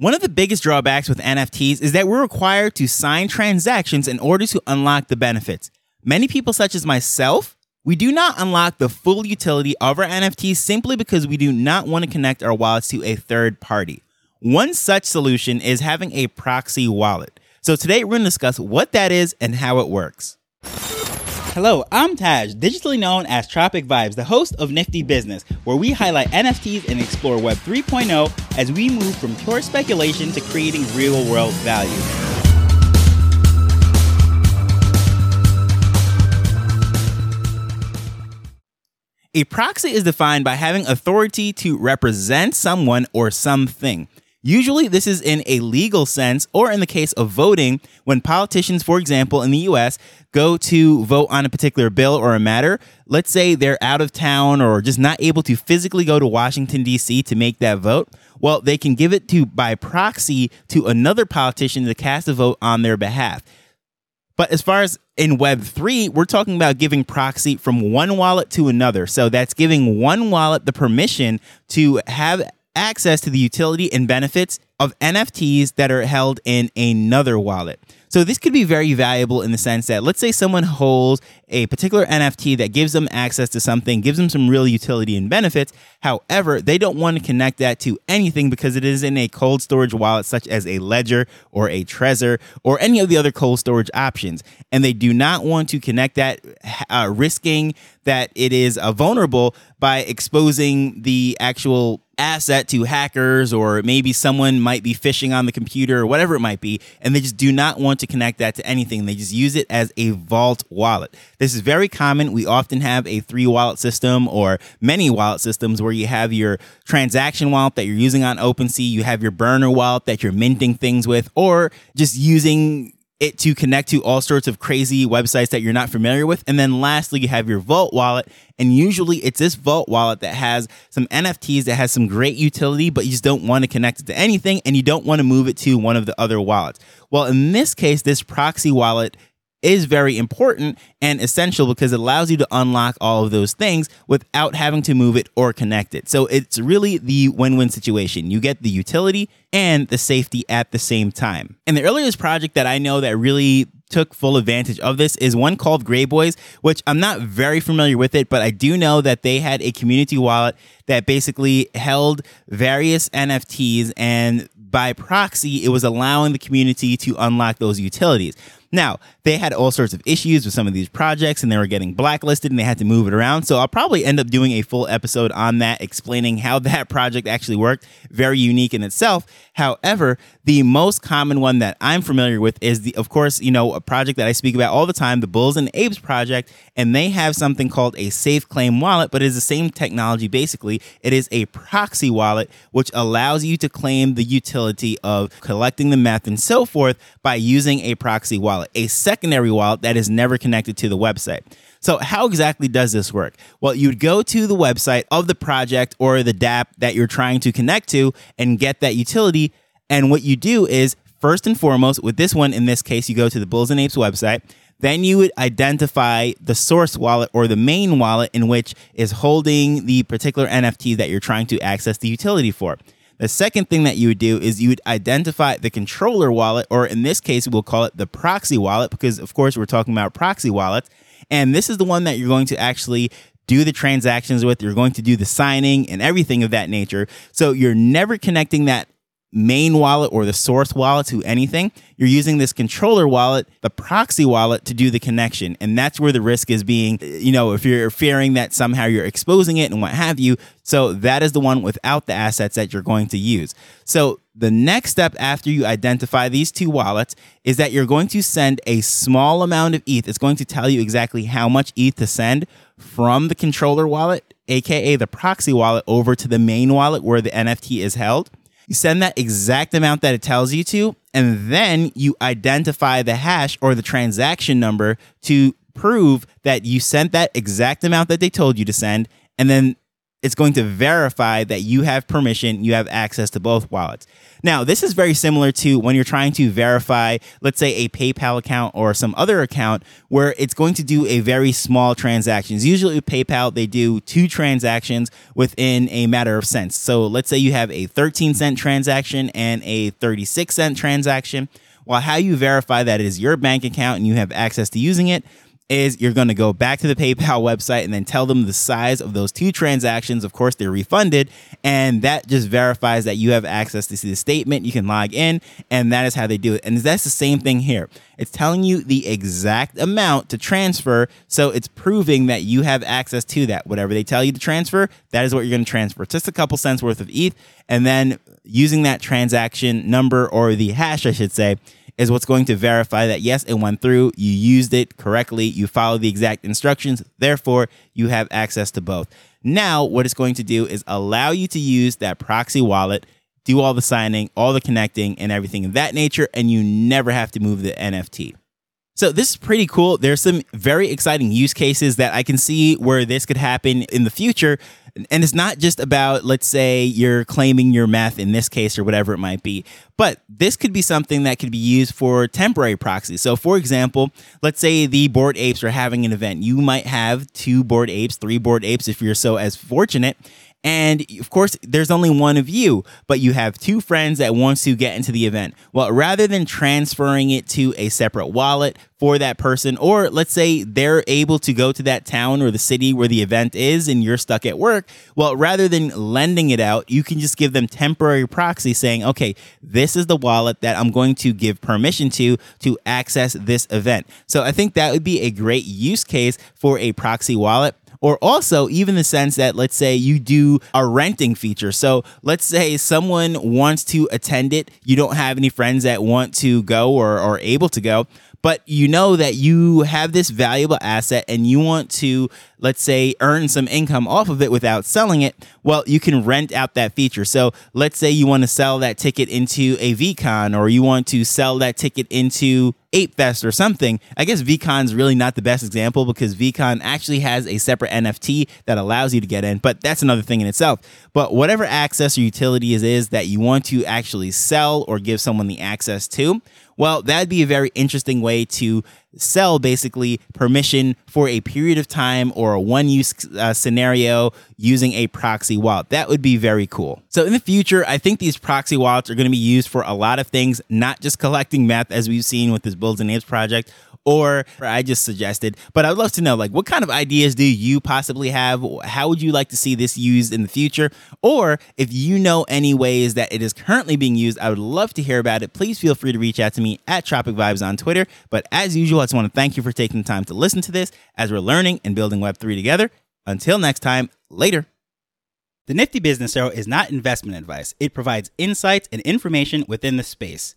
One of the biggest drawbacks with NFTs is that we're required to sign transactions in order to unlock the benefits. Many people, such as myself, we do not unlock the full utility of our NFTs simply because we do not want to connect our wallets to a third party. One such solution is having a proxy wallet. So today we're going to discuss what that is and how it works. Hello, I'm Taj, digitally known as Tropic Vibes, the host of Nifty Business, where we highlight NFTs and explore Web 3.0 as we move from pure speculation to creating real world value. A proxy is defined by having authority to represent someone or something. Usually, this is in a legal sense, or in the case of voting, when politicians, for example, in the US, go to vote on a particular bill or a matter. Let's say they're out of town or just not able to physically go to Washington, D.C. to make that vote. Well, they can give it to by proxy to another politician to cast a vote on their behalf. But as far as in Web3, we're talking about giving proxy from one wallet to another. So that's giving one wallet the permission to have access to the utility and benefits of NFTs that are held in another wallet. So this could be very valuable in the sense that let's say someone holds a particular NFT that gives them access to something, gives them some real utility and benefits. However, they don't want to connect that to anything because it is in a cold storage wallet such as a Ledger or a Trezor or any of the other cold storage options. And they do not want to connect that, uh, risking that it is uh, vulnerable by exposing the actual asset to hackers or maybe someone might be phishing on the computer or whatever it might be and they just do not want to connect that to anything. They just use it as a vault wallet. This is very common. We often have a three wallet system or many wallet systems where you have your transaction wallet that you're using on OpenSea you have your burner wallet that you're minting things with or just using it to connect to all sorts of crazy websites that you're not familiar with. And then lastly, you have your Vault wallet. And usually it's this Vault wallet that has some NFTs that has some great utility, but you just don't want to connect it to anything and you don't want to move it to one of the other wallets. Well, in this case, this proxy wallet is very important and essential because it allows you to unlock all of those things without having to move it or connect it. So it's really the win win situation. You get the utility and the safety at the same time. And the earliest project that I know that really took full advantage of this is one called Grey Boys, which I'm not very familiar with it, but I do know that they had a community wallet that basically held various NFTs and by proxy, it was allowing the community to unlock those utilities. Now, they had all sorts of issues with some of these projects and they were getting blacklisted and they had to move it around. So I'll probably end up doing a full episode on that, explaining how that project actually worked. Very unique in itself. However, the most common one that I'm familiar with is the, of course, you know, a project that I speak about all the time, the Bulls and Apes project, and they have something called a safe claim wallet, but it is the same technology basically. It is a proxy wallet which allows you to claim the utility of collecting the meth and so forth by using a proxy wallet, a secondary wallet that is never connected to the website. So, how exactly does this work? Well, you'd go to the website of the project or the dApp that you're trying to connect to and get that utility. And what you do is, first and foremost, with this one, in this case, you go to the Bulls and Apes website. Then you would identify the source wallet or the main wallet in which is holding the particular NFT that you're trying to access the utility for. The second thing that you would do is you would identify the controller wallet, or in this case, we'll call it the proxy wallet, because of course we're talking about proxy wallets. And this is the one that you're going to actually do the transactions with. You're going to do the signing and everything of that nature. So you're never connecting that main wallet or the source wallet to anything. You're using this controller wallet, the proxy wallet to do the connection. And that's where the risk is being, you know, if you're fearing that somehow you're exposing it and what have you. So that is the one without the assets that you're going to use. So the next step after you identify these two wallets is that you're going to send a small amount of ETH. It's going to tell you exactly how much ETH to send from the controller wallet, aka the proxy wallet, over to the main wallet where the NFT is held. You send that exact amount that it tells you to, and then you identify the hash or the transaction number to prove that you sent that exact amount that they told you to send. And then it's going to verify that you have permission, you have access to both wallets. Now, this is very similar to when you're trying to verify, let's say, a PayPal account or some other account where it's going to do a very small transactions. Usually with PayPal, they do two transactions within a matter of cents. So let's say you have a 13 cent transaction and a 36 cent transaction. Well, how you verify that it is your bank account and you have access to using it is you're going to go back to the PayPal website and then tell them the size of those two transactions. Of course, they're refunded, and that just verifies that you have access to see the statement. You can log in, and that is how they do it. And that's the same thing here. It's telling you the exact amount to transfer, so it's proving that you have access to that. Whatever they tell you to transfer, that is what you're going to transfer. Just a couple cents worth of ETH, and then using that transaction number or the hash, I should say is what's going to verify that yes, it went through, you used it correctly, you followed the exact instructions, therefore, you have access to both. Now, what it's going to do is allow you to use that proxy wallet, do all the signing, all the connecting, and everything of that nature, and you never have to move the NFT. So this is pretty cool. There's some very exciting use cases that I can see where this could happen in the future. And it's not just about, let's say, you're claiming your meth in this case or whatever it might be, but this could be something that could be used for temporary proxies. So, for example, let's say the Bored Apes are having an event. You might have two Bored Apes, three Bored Apes if you're so as fortunate and of course, there's only one of you, but you have two friends that wants to get into the event. Well, rather than transferring it to a separate wallet for that person, or let's say they're able to go to that town or the city where the event is and you're stuck at work, well, rather than lending it out, you can just give them temporary proxy saying, okay, this is the wallet that I'm going to give permission to to access this event. So I think that would be a great use case for a proxy wallet or also even the sense that let's say you do a renting feature. So let's say someone wants to attend it, you don't have any friends that want to go or are able to go but you know that you have this valuable asset and you want to, let's say, earn some income off of it without selling it, well, you can rent out that feature. So let's say you want to sell that ticket into a VeeCon or you want to sell that ticket into Ape Fest or something. I guess VeeCon's really not the best example because VeeCon actually has a separate NFT that allows you to get in, but that's another thing in itself. But whatever access or utility it is that you want to actually sell or give someone the access to, well, that'd be a very interesting way to sell basically permission for a period of time or a one use uh, scenario using a proxy wallet. That would be very cool. So, in the future, I think these proxy wallets are going to be used for a lot of things, not just collecting meth as we've seen with this Bulls and Apes project or I just suggested. But I'd love to know, like, what kind of ideas do you possibly have? How would you like to see this used in the future? Or if you know any ways that it is currently being used, I would love to hear about it. Please feel free to reach out to me at Tropic Vibes on Twitter. But as usual, I just want to thank you for taking the time to listen to this as we're learning and building Web3 together. Until next time, later. The Nifty Business Arrow is not investment advice. It provides insights and information within the space.